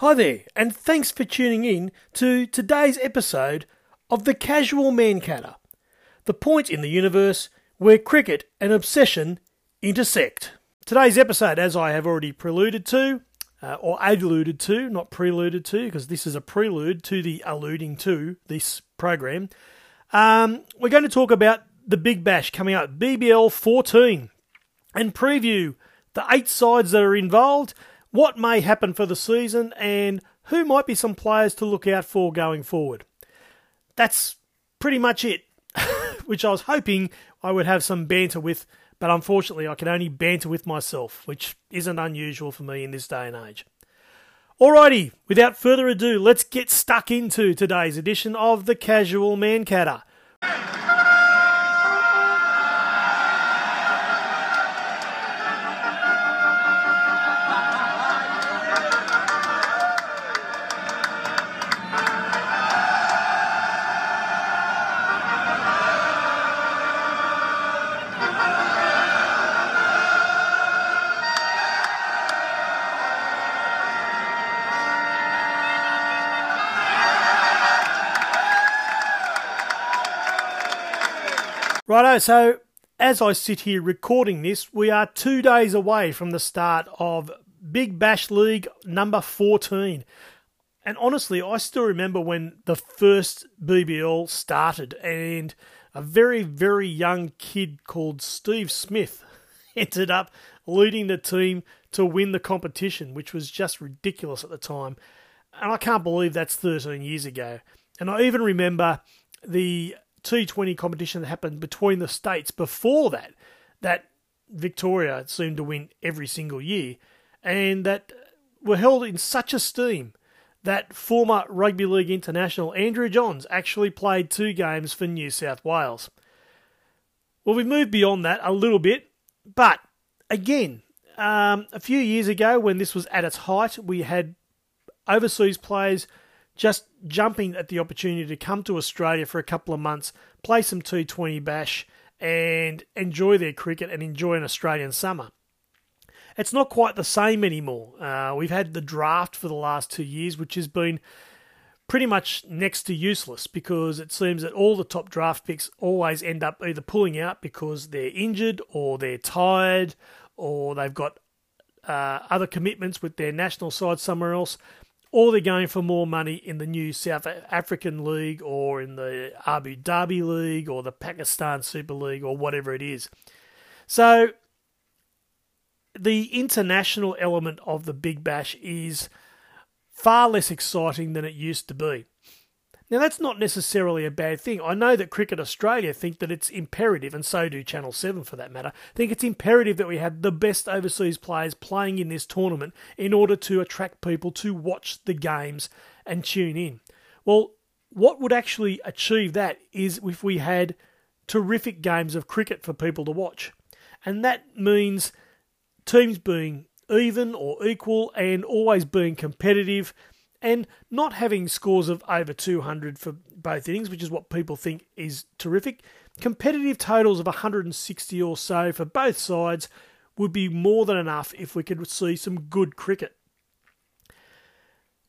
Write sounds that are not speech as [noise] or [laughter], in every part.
Hi there, and thanks for tuning in to today's episode of The Casual Mankadder, the point in the universe where cricket and obsession intersect. Today's episode, as I have already preluded to, uh, or alluded to, not preluded to, because this is a prelude to the alluding to this program, um, we're going to talk about the Big Bash coming up, BBL 14, and preview the eight sides that are involved, what may happen for the season, and who might be some players to look out for going forward. That's pretty much it, [laughs] which I was hoping I would have some banter with but unfortunately I can only banter with myself, which isn't unusual for me in this day and age. Alrighty, without further ado, let's get stuck into today's edition of the Casual Mankadder. Righto, so as I sit here recording this, we are two days away from the start of Big Bash League number 14. And honestly, I still remember when the first BBL started and a very, very young kid called Steve Smith [laughs] ended up leading the team to win the competition, which was just ridiculous at the time. And I can't believe that's 13 years ago. And I even remember the T20 competition that happened between the states before that, that Victoria seemed to win every single year, and that were held in such esteem that former Rugby League international Andrew Johns actually played two games for New South Wales. Well, we've moved beyond that a little bit, but again, um, a few years ago when this was at its height, we had overseas players just jumping at the opportunity to come to Australia for a couple of months, play some T20 bash, and enjoy their cricket and enjoy an Australian summer. It's not quite the same anymore. Uh, we've had the draft for the last two years, which has been pretty much next to useless because it seems that all the top draft picks always end up either pulling out because they're injured or they're tired or they've got uh, other commitments with their national side somewhere else or they're going for more money in the new South African League or in the Abu Dhabi League or the Pakistan Super League or whatever it is. So the international element of the Big Bash is far less exciting than it used to be. Now, that's not necessarily a bad thing. I know that Cricket Australia think that it's imperative, and so do Channel 7 for that matter, think it's imperative that we have the best overseas players playing in this tournament in order to attract people to watch the games and tune in. Well, what would actually achieve that is if we had terrific games of cricket for people to watch. And that means teams being even or equal and always being competitive and not having scores of over 200 for both innings, which is what people think is terrific. Competitive totals of 160 or so for both sides would be more than enough if we could see some good cricket.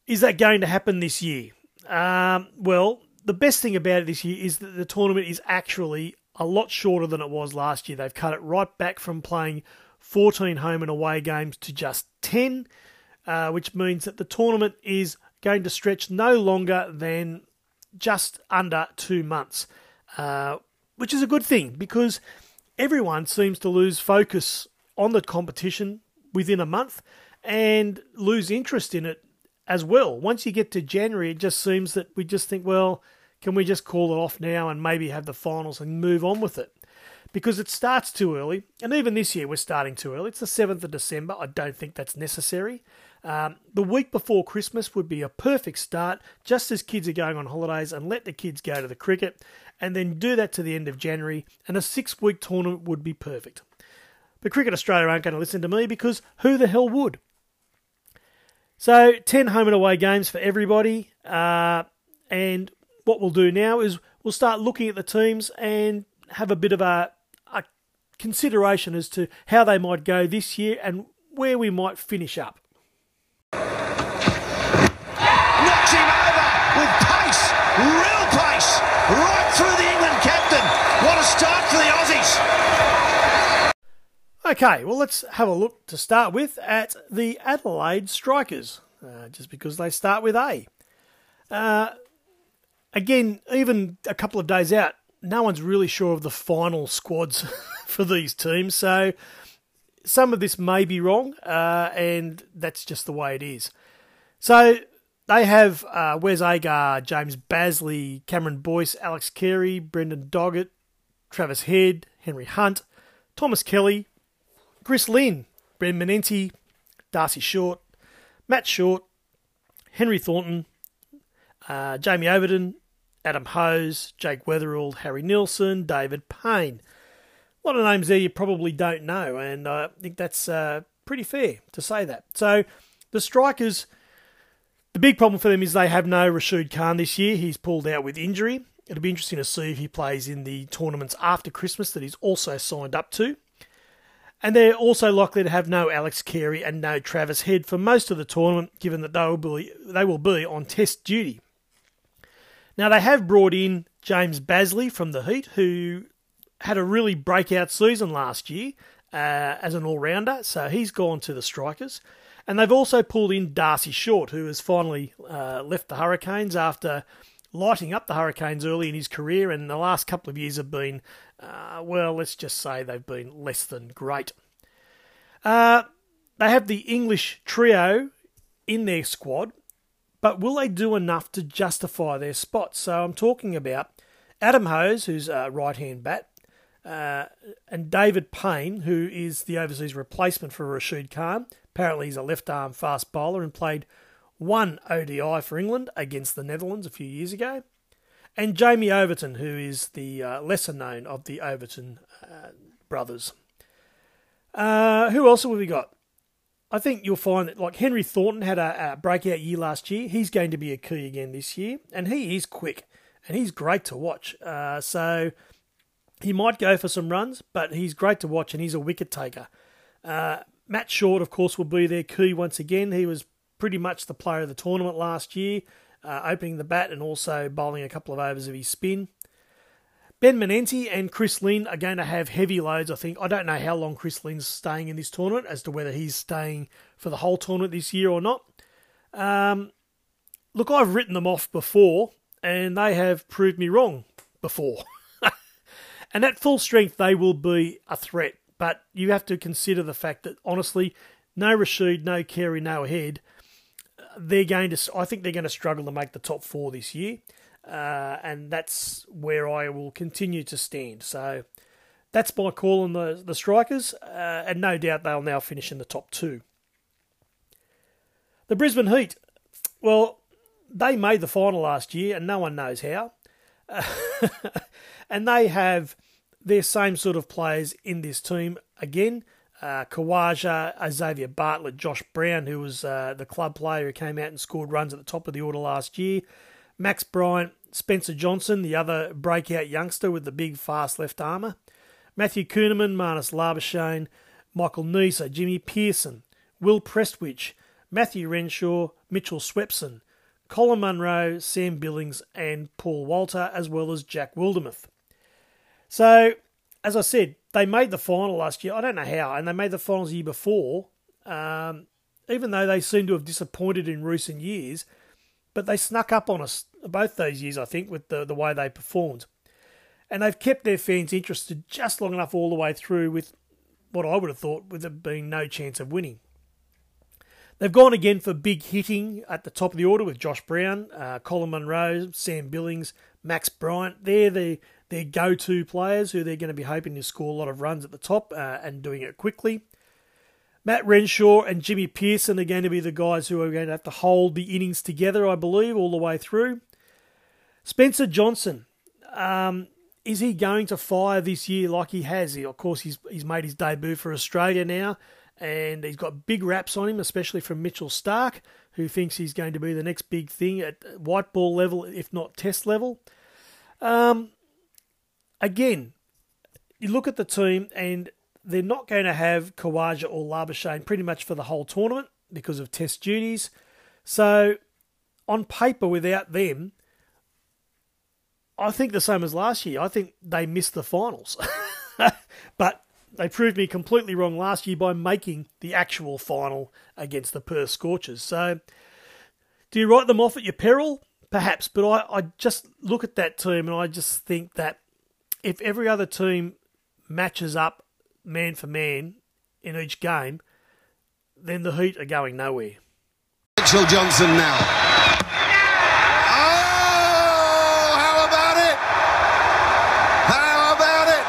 Is that going to happen this year? Um, well, the best thing about it this year is that the tournament is actually a lot shorter than it was last year. They've cut it right back from playing 14 home and away games to just 10 uh, which means that the tournament is going to stretch no longer than just under two months, uh, which is a good thing because everyone seems to lose focus on the competition within a month and lose interest in it as well. Once you get to January, it just seems that we just think, well, can we just call it off now and maybe have the finals and move on with it? Because it starts too early, and even this year we're starting too early. It's the 7th of December. I don't think that's necessary. Um, the week before Christmas would be a perfect start, just as kids are going on holidays, and let the kids go to the cricket, and then do that to the end of January, and a six week tournament would be perfect. But Cricket Australia aren't going to listen to me because who the hell would? So, 10 home and away games for everybody. Uh, and what we'll do now is we'll start looking at the teams and have a bit of a, a consideration as to how they might go this year and where we might finish up. Real pace, right through the England captain. What a start for the Aussies. Okay, well, let's have a look to start with at the Adelaide Strikers, uh, just because they start with A. Uh, again, even a couple of days out, no one's really sure of the final squads [laughs] for these teams, so some of this may be wrong, uh, and that's just the way it is. So they have uh, Wes Agar, James Bazley, Cameron Boyce, Alex Carey, Brendan Doggett, Travis Head, Henry Hunt, Thomas Kelly, Chris Lynn, Brent Manenti, Darcy Short, Matt Short, Henry Thornton, uh, Jamie Overton, Adam Hose, Jake Weatherall, Harry Nielsen, David Payne. A lot of names there you probably don't know, and I think that's uh, pretty fair to say that. So the strikers, the big problem for them is they have no Rashid Khan this year. He's pulled out with injury. It'll be interesting to see if he plays in the tournaments after Christmas that he's also signed up to. And they're also likely to have no Alex Carey and no Travis Head for most of the tournament, given that they will be, they will be on test duty. Now, they have brought in James Bazley from the Heat, who had a really breakout season last year uh, as an all rounder, so he's gone to the Strikers. And they've also pulled in Darcy Short, who has finally uh, left the Hurricanes after lighting up the Hurricanes early in his career, and the last couple of years have been, uh, well, let's just say they've been less than great. Uh, they have the English trio in their squad, but will they do enough to justify their spot? So I'm talking about Adam Hose, who's a right hand bat, uh, and David Payne, who is the overseas replacement for Rashid Khan. Apparently, he's a left arm fast bowler and played one ODI for England against the Netherlands a few years ago. And Jamie Overton, who is the uh, lesser known of the Overton uh, brothers. Uh, who else have we got? I think you'll find that like Henry Thornton had a, a, breakout year last year. He's going to be a key again this year, and he is quick and he's great to watch. Uh, so he might go for some runs, but he's great to watch and he's a wicket taker. Matt Short, of course, will be their key once again. He was pretty much the player of the tournament last year, uh, opening the bat and also bowling a couple of overs of his spin. Ben Manenti and Chris Lynn are going to have heavy loads, I think. I don't know how long Chris Lynn's staying in this tournament, as to whether he's staying for the whole tournament this year or not. Um, look, I've written them off before, and they have proved me wrong before. [laughs] and at full strength, they will be a threat. But you have to consider the fact that, honestly, no Rashid, no Carey, no Head – they're going to. I think they're going to struggle to make the top four this year, uh, and that's where I will continue to stand. So that's my call on the the strikers, uh, and no doubt they'll now finish in the top two. The Brisbane Heat, well, they made the final last year, and no one knows how. [laughs] and they have their same sort of players in this team again. Uh, Khawaja, Xavier Bartlett, Josh Brown, who was uh, the club player who came out and scored runs at the top of the order last year, Max Bryant, Spencer Johnson, the other breakout youngster with the big fast left armour, Matthew Kuhnemann, Marnus Labuschagne, Michael Neser, Jimmy Pearson, Will Prestwich, Matthew Renshaw, Mitchell Swepson, Colin Munro, Sam Billings, and Paul Walter, as well as Jack Wildermuth. So, as I said, they made the final last year. I don't know how, and they made the finals the year before. Um, even though they seem to have disappointed in recent years, but they snuck up on us both those years, I think, with the, the way they performed. And they've kept their fans interested just long enough all the way through with what I would have thought with there being no chance of winning. They've gone again for big hitting at the top of the order with Josh Brown, uh, Colin Munro, Sam Billings, Max Bryant. They're the their go-to players who they're going to be hoping to score a lot of runs at the top uh, and doing it quickly. Matt Renshaw and Jimmy Pearson are going to be the guys who are going to have to hold the innings together, I believe, all the way through. Spencer Johnson, um, is he going to fire this year like he has? He, of course, he's he's made his debut for Australia now, and he's got big raps on him, especially from Mitchell Starc, who thinks he's going to be the next big thing at white ball level, if not test level. Um, again, you look at the team and they're not going to have Khawaja or Labuschagne pretty much for the whole tournament because of test duties. So, on paper, without them, I think the same as last year. I think they missed the finals. [laughs] but they proved me completely wrong last year by making the actual final against the Perth Scorchers. So, do you write them off at your peril? Perhaps, but I, I just look at that team and I just think that if every other team matches up man for man in each game, then the Heat are going nowhere. Mitchell Johnson now. Oh, how about it? How about it?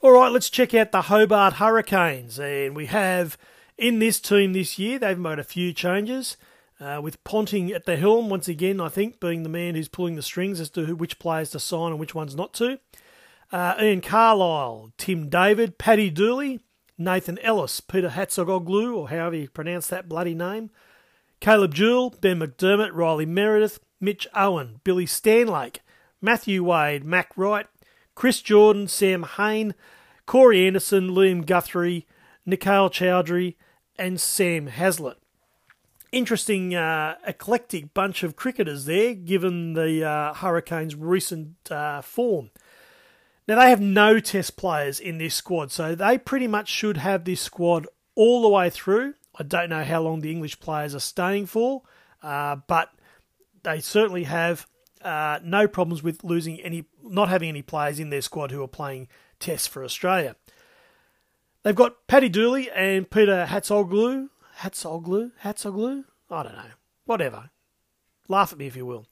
All right, let's check out the Hobart Hurricanes. And we have in this team this year, they've made a few changes. Uh, with Ponting at the helm once again, I think, being the man who's pulling the strings as to who, which players to sign and which ones not to. Uh, Ian Carlisle, Tim David, Paddy Dooley, Nathan Ellis, Peter Hatzoglou, or however you pronounce that bloody name, Caleb Jewell, Ben McDermott, Riley Meredith, Mitch Owen, Billy Stanlake, Matthew Wade, Mac Wright, Chris Jordan, Sam Hain, Corey Anderson, Liam Guthrie, Nikhil Chaudhary, and Sam Heazlett interesting, uh, eclectic bunch of cricketers there, given the uh, Hurricanes' recent uh, form. Now, they have no test players in this squad, so they pretty much should have this squad all the way through. I don't know how long the English players are staying for, uh, but they certainly have uh, no problems with losing any, not having any players in their squad who are playing tests for Australia. They've got Paddy Dooley and Peter Hatzoglou Hatsoglu? Hatsoglu? I don't know. Whatever. Laugh at me if you will.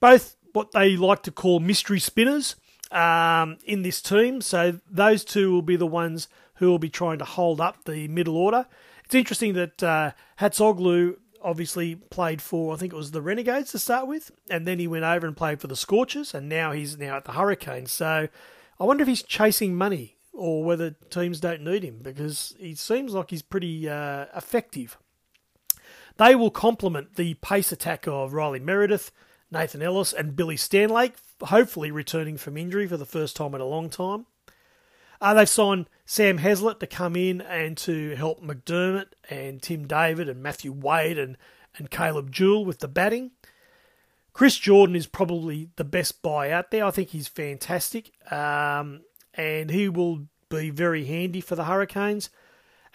Both what they like to call mystery spinners um, in this team. So those two will be the ones who will be trying to hold up the middle order. It's interesting that uh, Hatsoglu obviously played for, I think it was the Renegades to start with, and then he went over and played for the Scorchers, and now he's now at the Hurricanes. So I wonder if he's chasing money or whether teams don't need him because he seems like he's pretty uh, effective. They will complement the pace attack of Riley Meredith, Nathan Ellis, and Billy Stanlake, hopefully returning from injury for the first time in a long time. Uh, they've signed Sam Heazlett to come in and to help McDermott and Tim David and Matthew Wade and, and Caleb Jewell with the batting. Chris Jordan is probably the best buy out there. I think he's fantastic. Um, and he will be very handy for the Hurricanes.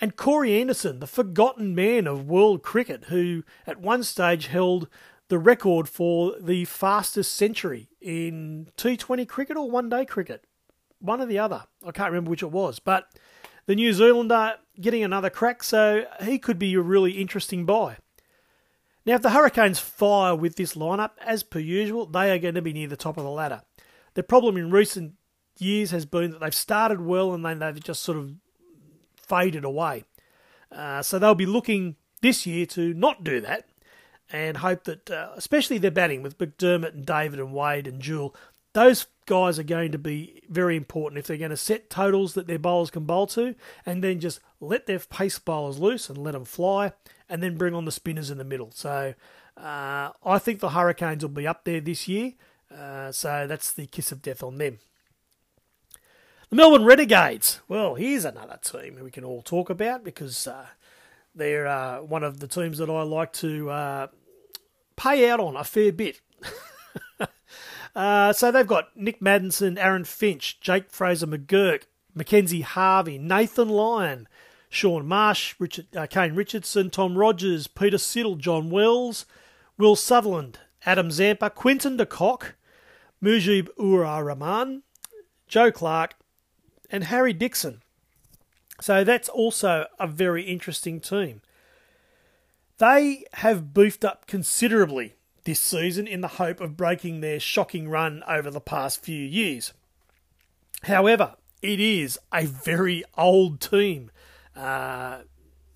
And Corey Anderson, the forgotten man of world cricket, who at one stage held the record for the fastest century in T20 cricket or one day cricket. One or the other. I can't remember which it was. But the New Zealander getting another crack, so he could be a really interesting buy. Now, if the Hurricanes fire with this lineup, as per usual, they are going to be near the top of the ladder. The problem in recent years has been that they've started well and then they've just sort of faded away. Uh, so they'll be looking this year to not do that and hope that, uh, especially their batting with McDermott and David and Wade and Jewell, those guys are going to be very important if they're going to set totals that their bowlers can bowl to and then just let their pace bowlers loose and let them fly and then bring on the spinners in the middle. So uh, I think the Hurricanes will be up there this year. Uh, so that's the kiss of death on them. The Melbourne Renegades. Well, here's another team we can all talk about because uh, they're uh, one of the teams that I like to uh, pay out on a fair bit. [laughs] Uh, so they've got Nick Maddinson, Aaron Finch, Jake Fraser McGurk, Mackenzie Harvey, Nathan Lyon, Shaun Marsh, Richard, uh, Kane Richardson, Tom Rogers, Peter Siddle, Jon Wells, Will Sutherland, Adam Zampa, Quinton de Kock, Mujib Ur Rahman, Joe Clarke, and Harry Dixon. So that's also a very interesting team. They have beefed up considerably this season in the hope of breaking their shocking run over the past few years. However, it is a very old team. Uh,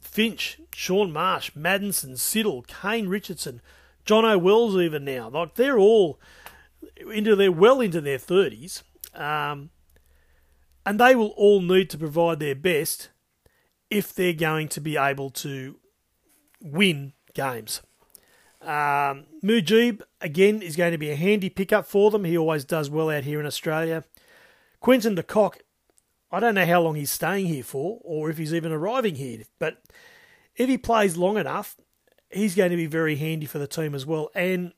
Finch, Shaun Marsh, Maddinson, Siddle, Kane Richardson, John O'Wells even now. Like they're all into their well into their thirties. Um, and they will all need to provide their best if they're going to be able to win games. Um, Mujib, again, is going to be a handy pickup for them. He always does well out here in Australia. Quinton de Kock, I don't know how long he's staying here for or if he's even arriving here, but if he plays long enough, he's going to be very handy for the team as well and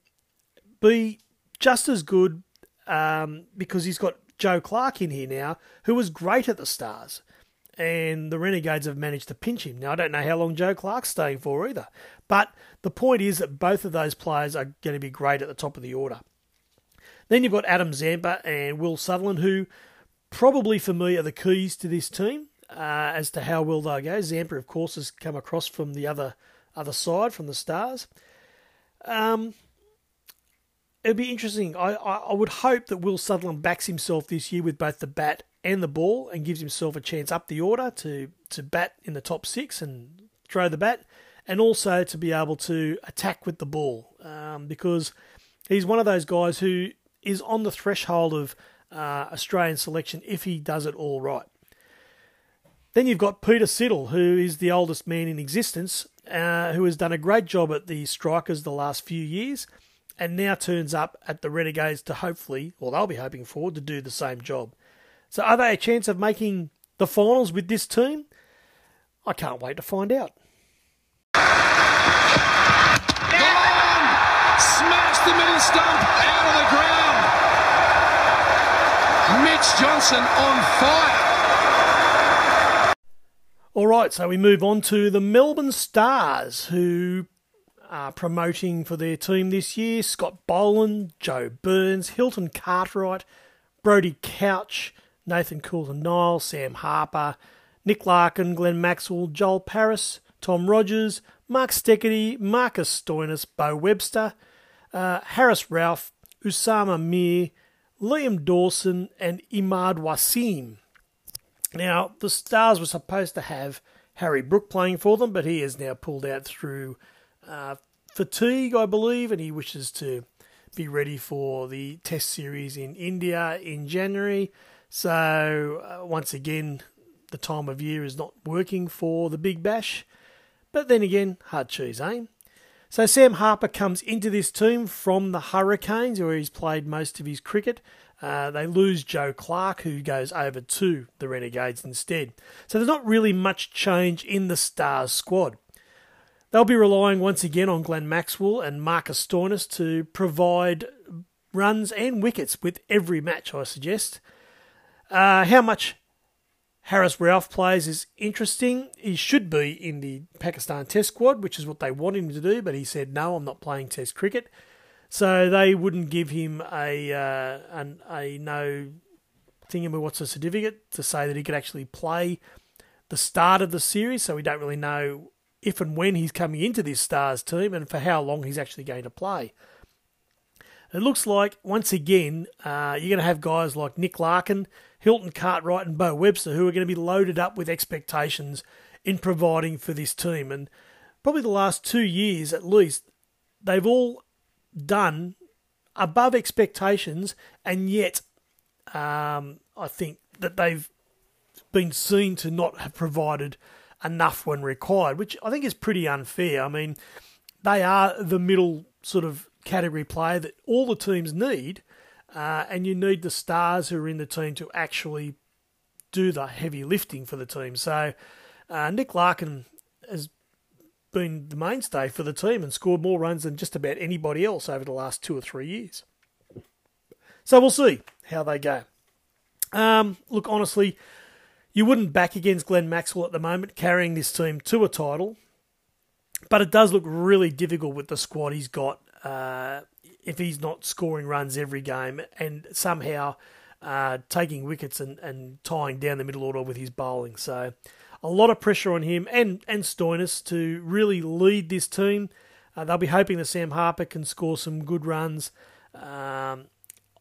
be just as good um, because he's got Joe Clarke in here now, who was great at the Stars. And the Renegades have managed to pinch him. Now, I don't know how long Joe Clarke's staying for either. But the point is that both of those players are going to be great at the top of the order. Then you've got Adam Zampa and Will Sutherland, who probably for me are the keys to this team uh, as to how well they'll go. Zampa, of course, has come across from the other other side, from the Stars. Um, it'd be interesting. I, I, I would hope that Will Sutherland backs himself this year with both the bat and the ball and gives himself a chance up the order to, to bat in the top six and throw the bat and also to be able to attack with the ball um, because he's one of those guys who is on the threshold of uh, Australian selection if he does it all right. Then you've got Peter Siddle, who is the oldest man in existence, uh, who has done a great job at the Strikers the last few years and now turns up at the Renegades to hopefully, or they'll be hoping for, to do the same job. So are they a chance of making the finals with this team? I can't wait to find out. Smashed the middle stump out of the ground. Mitch Johnson on fire. All right, so we move on to the Melbourne Stars, who are promoting for their team this year. Scott Boland, Joe Burns, Hilton Cartwright, Brody Couch, Nathan Coulter Nile, Sam Harper, Nick Larkin, Glenn Maxwell, Joel Paris, Tom Rogers, Mark Steketee, Marcus Stoinis, Beau Webster, uh, Haris Rauf, Usama Mir, Liam Dawson, and Imad Wasim. Now, the Stars were supposed to have Harry Brook playing for them, but he is now pulled out through uh, fatigue, I believe, and he wishes to be ready for the Test series in India in January. So, uh, once again, the time of year is not working for the Big Bash. But then again, hard cheese, eh? So Sam Harper comes into this team from the Hurricanes, where he's played most of his cricket. Uh, they lose Joe Clarke, who goes over to the Renegades instead. So there's not really much change in the Stars squad. They'll be relying once again on Glenn Maxwell and Marcus Stoinis to provide runs and wickets with every match, I suggest. Uh, how much Haris Rauf plays is interesting. He should be in the Pakistan Test squad, which is what they want him to do, but he said, no, I'm not playing Test cricket. So they wouldn't give him a uh, an, a no thingy what's a certificate to say that he could actually play the start of the series. So we don't really know if and when he's coming into this Stars team and for how long he's actually going to play. It looks like once again uh, you're going to have guys like Nick Larkin, Hilton Cartwright, and Beau Webster who are going to be loaded up with expectations in providing for this team. And probably the last two years at least, they've all done above expectations, and yet um, I think that they've been seen to not have provided enough when required, which I think is pretty unfair. I mean, they are the middle sort of category player that all the teams need, uh, and you need the stars who are in the team to actually do the heavy lifting for the team. So uh, Nick Larkin has been the mainstay for the team and scored more runs than just about anybody else over the last two or three years. So we'll see how they go. Um, look, honestly, you wouldn't back against Glenn Maxwell at the moment, carrying this team to a title. But it does look really difficult with the squad he's got uh, if he's not scoring runs every game and somehow uh, taking wickets and, and tying down the middle order with his bowling. So a lot of pressure on him and, and Stoinis to really lead this team. Uh, they'll be hoping that Sam Harper can score some good runs. Um,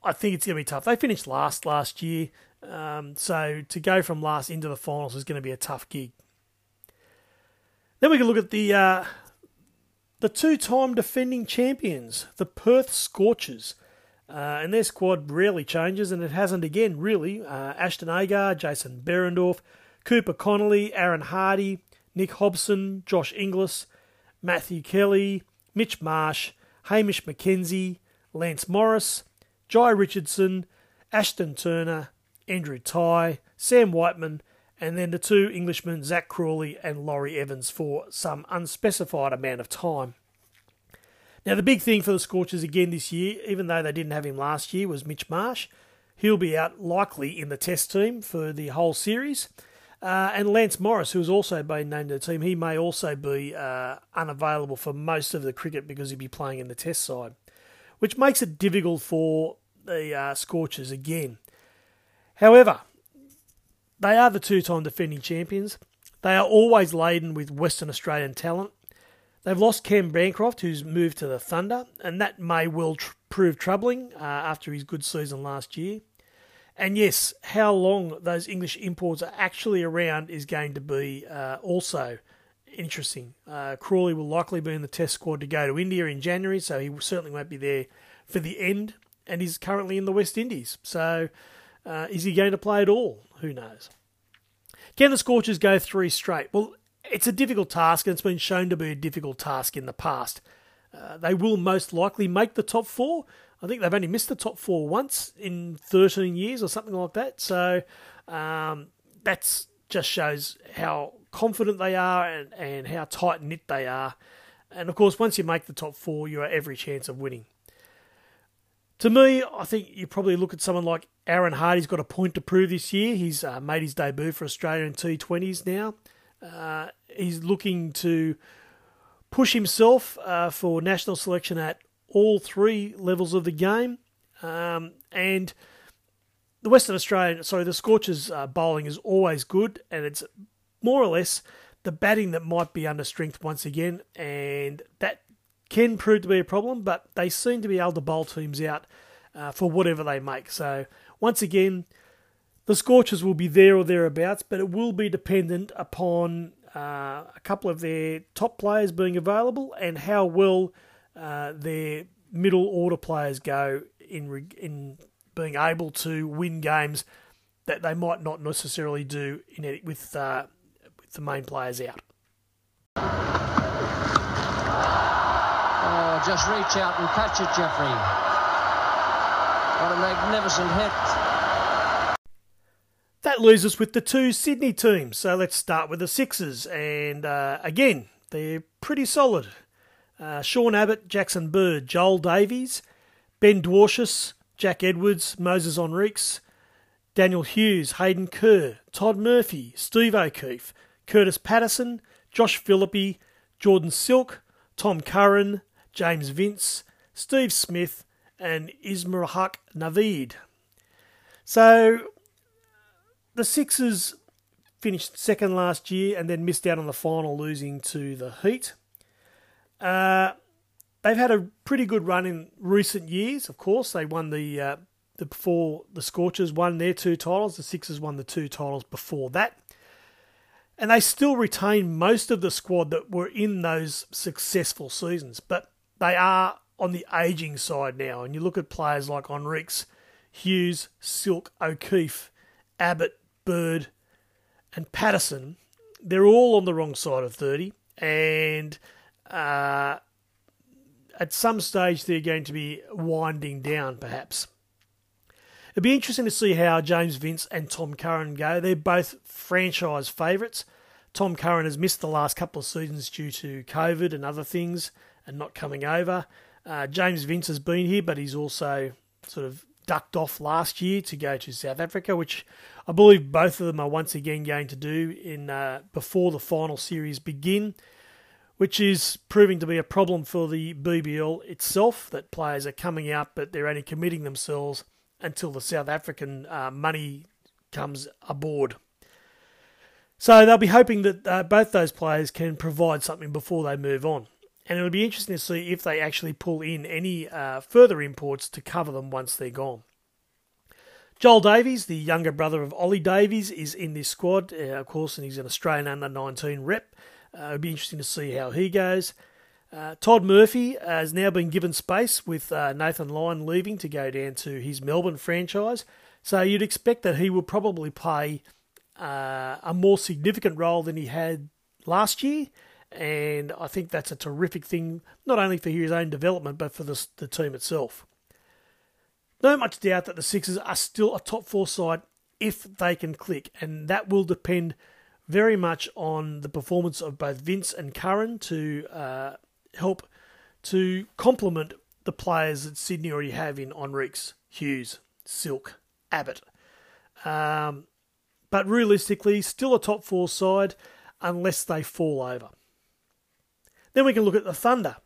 I think it's going to be tough. They finished last last year, um, so to go from last into the finals is going to be a tough gig. Then we can look at the uh, the two-time defending champions, the Perth Scorchers. Uh, and their squad rarely changes, and it hasn't again, really. Uh, Ashton Agar, Jason Behrendorff, Cooper Connolly, Aaron Hardy, Nick Hobson, Josh Inglis, Matthew Kelly, Mitch Marsh, Hamish McKenzie, Lance Morris, Jhye Richardson, Ashton Turner, Andrew Tye, Sam Whiteman, and then the two Englishmen, Zak Crawley and Laurie Evans, for some unspecified amount of time. Now, the big thing for the Scorchers again this year, even though they didn't have him last year, was Mitch Marsh. He'll be out likely in the test team for the whole series. Uh, and Lance Morris, who's also been named to the team, he may also be uh, unavailable for most of the cricket because he'll be playing in the test side, which makes it difficult for the uh, Scorchers again. However, they are the two time defending champions. They are always laden with Western Australian talent. They've lost Cam Bancroft, who's moved to the Thunder, and that may well tr- prove troubling uh, after his good season last year. And yes, how long those English imports are actually around is going to be uh, also interesting. Uh, Crawley will likely be in the test squad to go to India in January, so he certainly won't be there for the end. And he's currently in the West Indies. So uh, is he going to play at all? Who knows? Can the Scorchers go three straight? Well, it's a difficult task, and it's been shown to be a difficult task in the past. Uh, they will most likely make the top four, I think they've only missed the top four once in 13 years or something like that. So um, that's just shows how confident they are and, and how tight knit they are. And of course, once you make the top four, you have every chance of winning. To me, I think you probably look at someone like Aaron Hardy's got a point to prove this year. He's uh, made his debut for Australia in T20s now. Uh, he's looking to push himself uh, for national selection at all three levels of the game. Um, and the Western Australian, sorry, the Scorchers uh, bowling is always good, and it's more or less the batting that might be under strength once again, and that can prove to be a problem. But they seem to be able to bowl teams out uh, for whatever they make. So once again, the Scorchers will be there or thereabouts, but it will be dependent upon uh, a couple of their top players being available and how well uh, their middle order players go in in being able to win games that they might not necessarily do in it, with uh, with the main players out. Oh, just reach out and catch it, Jeffrey. What a magnificent hit. That leaves us with the two Sydney teams. So let's start with the Sixers. And uh, again, they're pretty solid. Uh, Sean Abbott, Jackson Bird, Joel Davies, Ben Dwarshuis, Jack Edwards, Moises Henriques, Daniel Hughes, Hayden Kerr, Todd Murphy, Steve O'Keefe, Curtis Patterson, Josh Philippe, Jordan Silk, Tom Curran, James Vince, Steve Smith, and Ismail Naveed. So the Sixers finished second last year and then missed out on the final, losing to the Heat. Uh, they've had a pretty good run in recent years. Of course, they won the uh, the before the Scorchers won their two titles. The Sixers won the two titles before that, and they still retain most of the squad that were in those successful seasons. But they are on the aging side now, and you look at players like Henriques, Hughes, Silk, O'Keefe, Abbott, Bird, and Patterson. They're all on the wrong side of thirty, and uh, at some stage they're going to be winding down, perhaps. It'd be interesting to see how James Vince and Tom Curran go. They're both franchise favourites. Tom Curran has missed the last couple of seasons due to COVID and other things and not coming over. Uh, James Vince has been here, but he's also sort of ducked off last year to go to South Africa, which I believe both of them are once again going to do in uh, before the final series begin which is proving to be a problem for the BBL itself, that players are coming out but they're only committing themselves until the South African uh, money comes aboard. So they'll be hoping that uh, both those players can provide something before they move on. And it'll be interesting to see if they actually pull in any uh, further imports to cover them once they're gone. Joel Davies, the younger brother of Ollie Davies, is in this squad, uh, of course, and he's an Australian under 19 rep. Uh, it'll be interesting to see how he goes. Uh, Todd Murphy has now been given space with uh, Nathan Lyon leaving to go down to his Melbourne franchise. So you'd expect that he will probably play uh, a more significant role than he had last year. And I think that's a terrific thing, not only for his own development, but for the, the team itself. No much doubt that the Sixers are still a top four side if they can click, and that will depend very much on the performance of both Vince and Curran to uh, help to complement the players that Sydney already have in Henriques, Hughes, Silk, Abbott. Um, but realistically, still a top four side unless they fall over. Then we can look at the Thunder.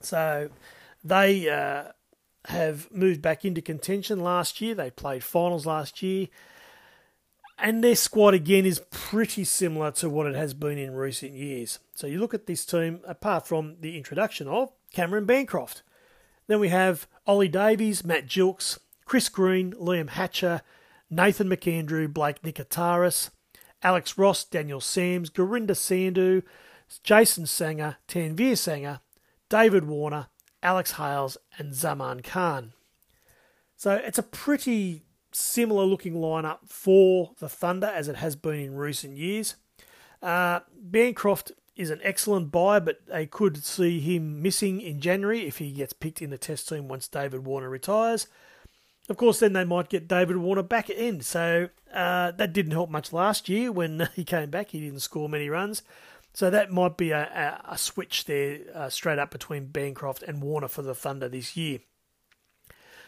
So they uh, have moved back into contention last year. They played finals last year. And their squad again is pretty similar to what it has been in recent years. So you look at this team, apart from the introduction of Cameron Bancroft. Then we have Ollie Davies, Matt Gilkes, Chris Green, Liam Hatcher, Nathan McAndrew, Blake Nikitaris, Alex Ross, Daniel Sams, Gurinder Sandhu, Jason Sangha, Tanveer Sangha, David Warner, Alex Hales, and Zaman Khan. So it's a pretty similar looking lineup for the Thunder as it has been in recent years. Uh, Bancroft is an excellent buy, but they could see him missing in January if he gets picked in the test team once David Warner retires. Of course, then they might get David Warner back at in. So uh, that didn't help much last year when [laughs] he came back. He didn't score many runs. So that might be a, a, a switch there uh, straight up between Bancroft and Warner for the Thunder this year.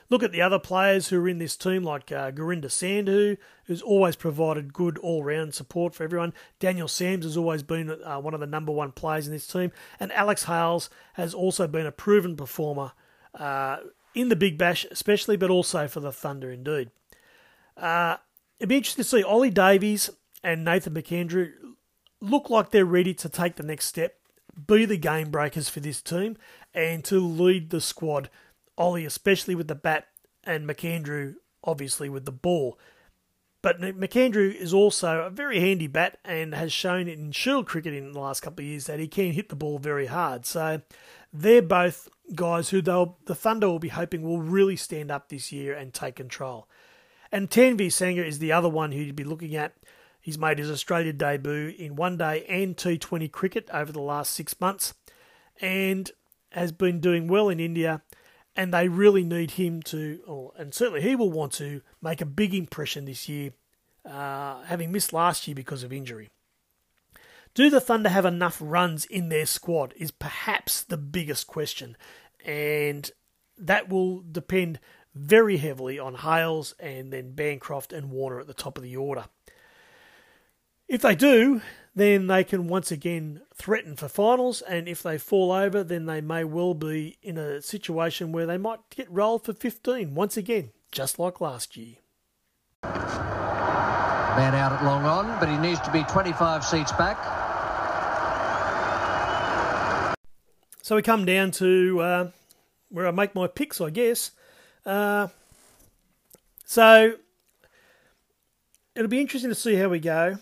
Look at the other players who are in this team, like uh, Gurinder Sandhu, who's always provided good all round support for everyone. Daniel Sams has always been uh, one of the number one players in this team. And Alex Hales has also been a proven performer uh, in the Big Bash, especially, but also for the Thunder indeed. Uh, it'd be interesting to see Ollie Davies and Nathan McAndrew look like they're ready to take the next step, be the game breakers for this team, and to lead the squad Ollie, especially with the bat, and McAndrew, obviously, with the ball. But McAndrew is also a very handy bat and has shown in Shield cricket in the last couple of years that he can hit the ball very hard. So they're both guys who they'll, the Thunder will be hoping will really stand up this year and take control. And Tanveer Sangha is the other one who you'd be looking at. He's made his Australia debut in one day and T20 cricket over the last six months and has been doing well in India and they really need him to, or, and certainly he will want to make a big impression this year, uh, having missed last year because of injury. Do the Thunder have enough runs in their squad? Is perhaps the biggest question, and that will depend very heavily on Hales and then Bancroft and Warner at the top of the order. If they do, then they can once again threaten for finals, and if they fall over, then they may well be in a situation where they might get rolled for 15 once again, just like last year. Man out at long on, but he needs to be 25 seats back. So we come down to uh, where I make my picks, I guess. Uh, so it'll be interesting to see how we go.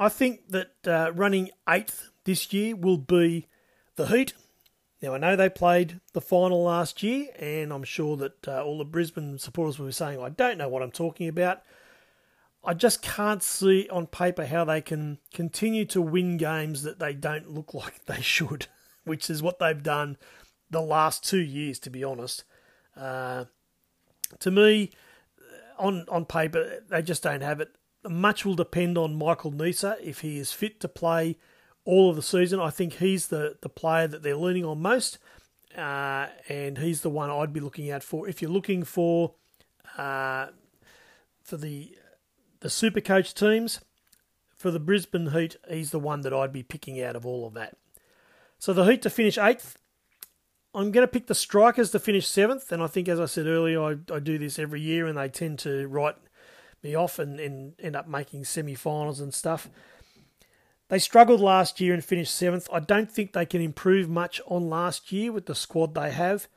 I think that uh, running eighth this year will be the Heat. Now, I know they played the final last year, and I'm sure that uh, all the Brisbane supporters will be saying, I don't know what I'm talking about. I just can't see on paper how they can continue to win games that they don't look [laughs] like they should, which is what they've done the last two years, to be honest. Uh, to me, on on paper, they just don't have it much will depend on Michael Neser if he is fit to play all of the season. I think he's the, the player that they're leaning on most, uh, and he's the one I'd be looking out for. If you're looking for uh, for the the super coach teams, for the Brisbane Heat, he's the one that I'd be picking out of all of that. So the Heat to finish eighth. I'm going to pick the Strikers to finish seventh, and I think, as I said earlier, I, I do this every year, and they tend to write me off and, and end up making semi finals and stuff. They struggled last year and finished seventh. I don't think they can improve much on last year with the squad they have.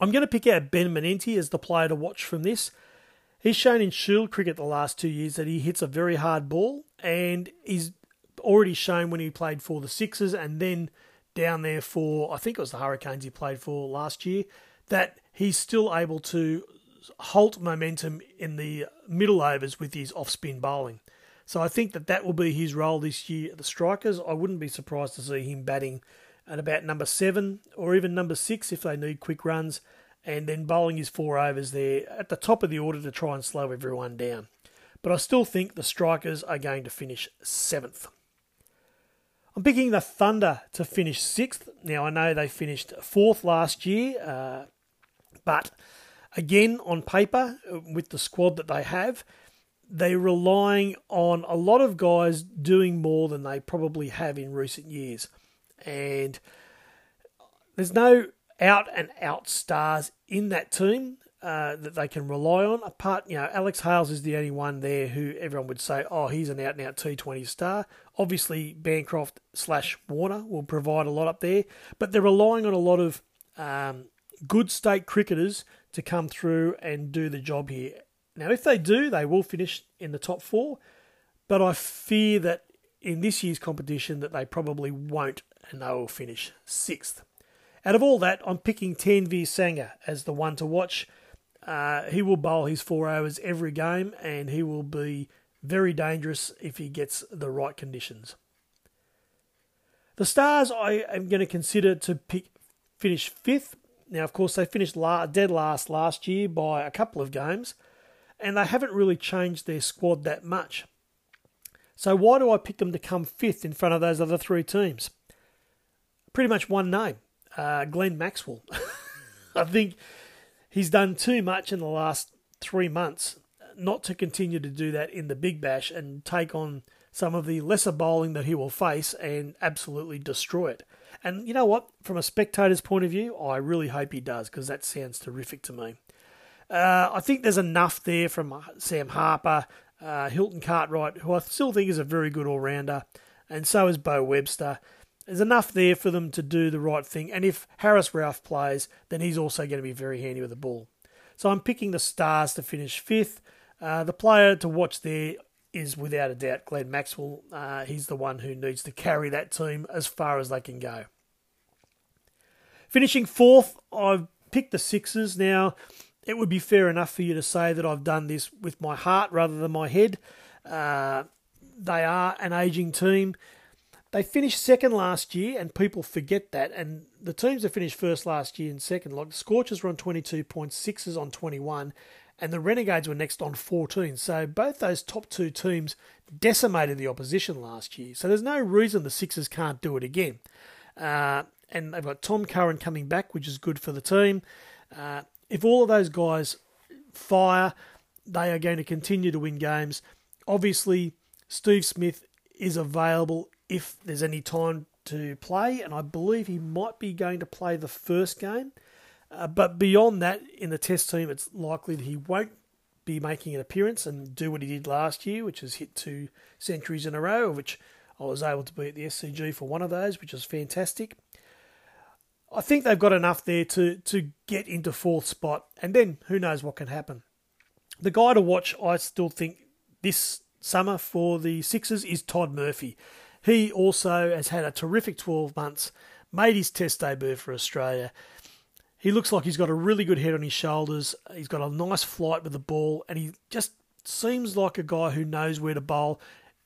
I'm going to pick out Ben Manenti as the player to watch from this. He's shown in Shield cricket the last two years that he hits a very hard ball, and he's already shown when he played for the Sixers and then down there for, I think it was the Hurricanes he played for last year, that he's still able to halt momentum in the middle overs with his off spin bowling. So I think that that will be his role this year at the Strikers. I wouldn't be surprised to see him batting at about number seven or even number six if they need quick runs, and then bowling his four overs there at the top of the order to try and slow everyone down. But I still think the Strikers are going to finish seventh. I'm picking the Thunder to finish sixth. Now I know they finished fourth last year, uh, but Again, on paper, uh, with the squad that they have, they're relying on a lot of guys doing more than they probably have in recent years. And there's no out and out stars in that team uh, that they can rely on. Apart, you know, Alex Hales is the only one there who everyone would say, oh, he's an out and out T20 star. Obviously, Bancroft slash Warner will provide a lot up there, but they're relying on a lot of um, good state cricketers to come through and do the job here. Now, if they do, they will finish in the top four, but I fear that in this year's competition that they probably won't, and they will finish sixth. Out of all that, I'm picking Tanveer Sangha as the one to watch. Uh, he will bowl his four overs every game, and he will be very dangerous if he gets the right conditions. The Stars I am going to consider to pick finish fifth. Now, of course, they finished dead last last year by a couple of games, and they haven't really changed their squad that much. So why do I pick them to come fifth in front of those other three teams? Pretty much one name, uh, Glenn Maxwell. [laughs] I think he's done too much in the last three months not to continue to do that in the Big Bash and take on some of the lesser bowling that he will face and absolutely destroy it. And you know what? From a spectator's point of view, I really hope he does because that sounds terrific to me. Uh, I think there's enough there from Sam Harper, uh, Hilton Cartwright, who I still think is a very good all rounder, and so is Beau Webster. There's enough there for them to do the right thing. And if Haris Rauf plays, then he's also going to be very handy with the ball. So I'm picking the Stars to finish fifth. Uh, the player to watch there is without a doubt Glenn Maxwell. Uh, he's the one who needs to carry that team as far as they can go. Finishing fourth, I've picked the Sixers. Now, it would be fair enough for you to say that I've done this with my heart rather than my head. Uh, they are an aging team. They finished second last year, and people forget that. And the teams that finished first last year and second, like the Scorchers were on 22.6s on 21, and the Renegades were next on 14. So both those top two teams decimated the opposition last year. So there's no reason the Sixers can't do it again. Uh, and they've got Tom Curran coming back, which is good for the team. Uh, if all of those guys fire, they are going to continue to win games. Obviously, Steve Smith is available if there's any time to play, and I believe he might be going to play the first game. Uh, but beyond that, in the test team, it's likely that he won't be making an appearance and do what he did last year, which is hit two centuries in a row, which I was able to be at the SCG for one of those, which was fantastic. I think they've got enough there to, to get into fourth spot, and then who knows what can happen. The guy to watch, I still think, this summer for the Sixers is Todd Murphy. He also has had a terrific 12 months, made his test debut for Australia. He looks like he's got a really good head on his shoulders. He's got a nice flight with the ball, and he just seems like a guy who knows where to bowl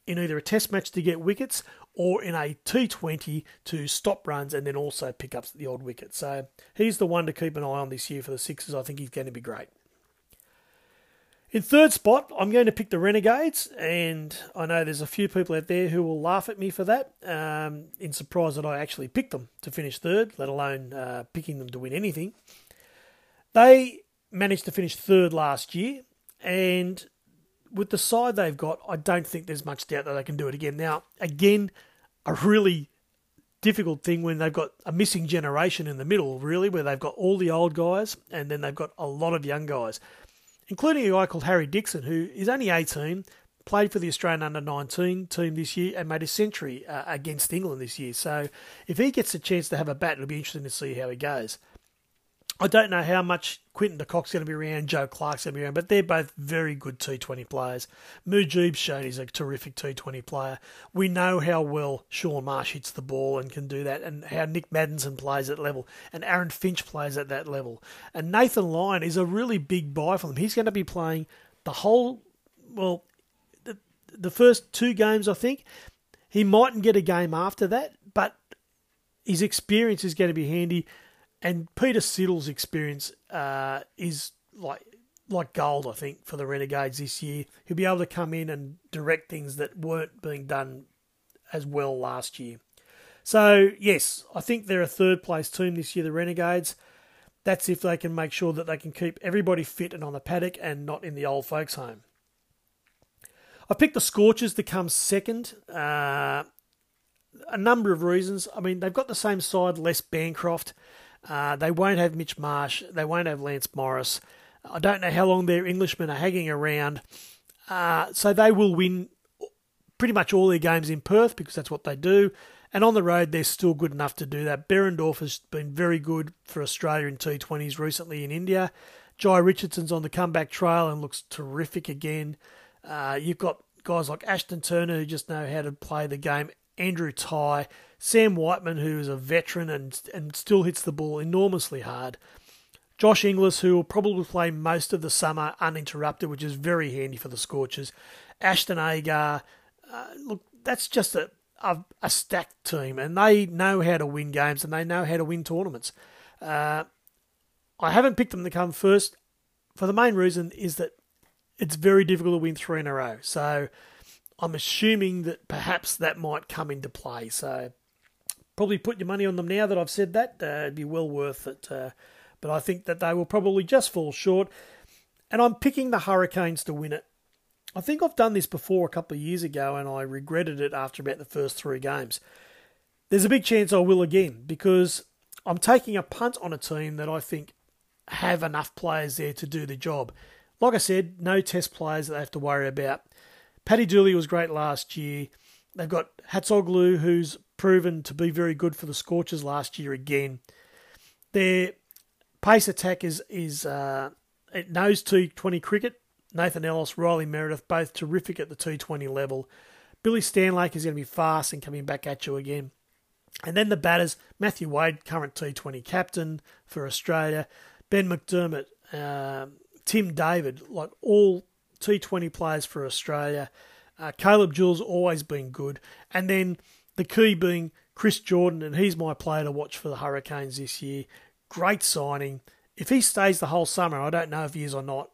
in either a test match to get wickets or in a T20 to stop runs and then also pick up the odd wicket. So he's the one to keep an eye on this year for the Sixers. I think he's going to be great. In third spot, I'm going to pick the Renegades, and I know there's a few people out there who will laugh at me for that, um, in surprise that I actually picked them to finish third, let alone uh, picking them to win anything. They managed to finish third last year, and with the side they've got, I don't think there's much doubt that they can do it again. Now, again, a really difficult thing when they've got a missing generation in the middle, really, where they've got all the old guys and then they've got a lot of young guys including a guy called Harry Dixon, who is only 18, played for the Australian under 19 team this year, and made a century uh, against England this year. So if he gets a chance to have a bat, it'll be interesting to see how he goes. I don't know how much Quinton de Kock's going to be around, Joe Clarke's going to be around, but they're both very good T20 players. Mujeeb's shown he's a terrific T20 player. We know how well Shaun Marsh hits the ball and can do that, and how Nick Maddinson plays at level, and Aaron Finch plays at that level. And Nathan Lyon is a really big buy for them. He's going to be playing the whole, well, the, the first two games, I think. He mightn't get a game after that, but his experience is going to be handy and Peter Siddle's experience uh, is like like gold, I think, for the Renegades this year. He'll be able to come in and direct things that weren't being done as well last year. So yes, I think they're a third place team this year, the Renegades. That's if they can make sure that they can keep everybody fit and on the paddock and not in the old folks' home. I picked the Scorchers to come second. Uh, a number of reasons. I mean, they've got the same side, less Bancroft. Uh, they won't have Mitch Marsh. They won't have Lance Morris. I don't know how long their Englishmen are hanging around. Uh, so they will win pretty much all their games in Perth because that's what they do. And on the road, they're still good enough to do that. Behrendorff has been very good for Australia in T20s recently in India. Jhye Richardson's on the comeback trail and looks terrific again. Uh, you've got guys like Ashton Turner who just know how to play the game. Andrew Tye, Sam Whiteman, who is a veteran and and still hits the ball enormously hard. Josh Inglis, who will probably play most of the summer uninterrupted, which is very handy for the Scorchers. Ashton Agar, uh, look, that's just a, a, a stacked team, and they know how to win games and they know how to win tournaments. Uh, I haven't picked them to come first for the main reason is that it's very difficult to win three in a row. So I'm assuming that perhaps that might come into play. So probably put your money on them now that I've said that. Uh, it'd be well worth it. Uh, but I think that they will probably just fall short. And I'm picking the Hurricanes to win it. I think I've done this before a couple of years ago and I regretted it after about the first three games. There's a big chance I will again because I'm taking a punt on a team that I think have enough players there to do the job. Like I said, no test players that they have to worry about. Paddy Dooley was great last year. They've got Hatzoglou, who's proven to be very good for the Scorchers last year again. Their pace attack is is uh, it knows T20 cricket. Nathan Ellis, Riley Meredith, both terrific at the T20 level. Billy Stanlake is going to be fast and coming back at you again. And then the batters, Matthew Wade, current T20 captain for Australia, Ben McDermott, um, Tim David, like all T20 players for Australia. Uh, Caleb Jewell's always been good. And then the key being Chris Jordan, and he's my player to watch for the Hurricanes this year. Great signing. If he stays the whole summer, I don't know if he is or not,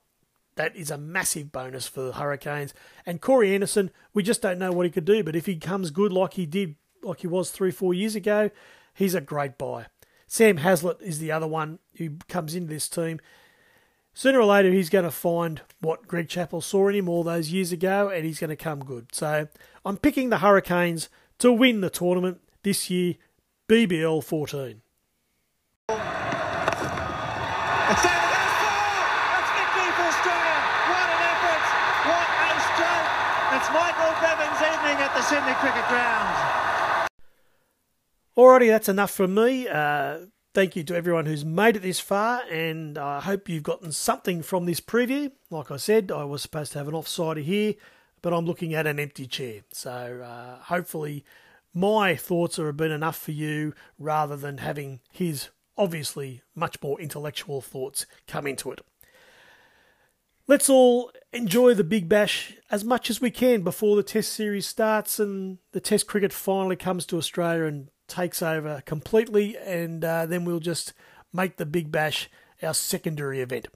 that is a massive bonus for the Hurricanes. And Corey Anderson, we just don't know what he could do, but if he comes good like he did, like he was three, four years ago, he's a great buy. Sam Heazlett is the other one who comes into this team. Sooner or later, he's going to find what Greg Chappell saw in him all those years ago, and he's going to come good. So I'm picking the Hurricanes to win the tournament this year, BBL 14. It's It's victory for Australia. What an effort. What a stroke. It's Michael Bevan's evening at the Sydney Cricket Ground. Alrighty, that's enough from me. Uh, Thank you to everyone who's made it this far, and I hope you've gotten something from this preview. Like I said, I was supposed to have an offsider here, but I'm looking at an empty chair. So uh, hopefully, my thoughts have been enough for you rather than having his obviously much more intellectual thoughts come into it. Let's all enjoy the Big Bash as much as we can before the Test series starts and the Test cricket finally comes to Australia and takes over completely, and uh, then we'll just make the Big Bash our secondary event.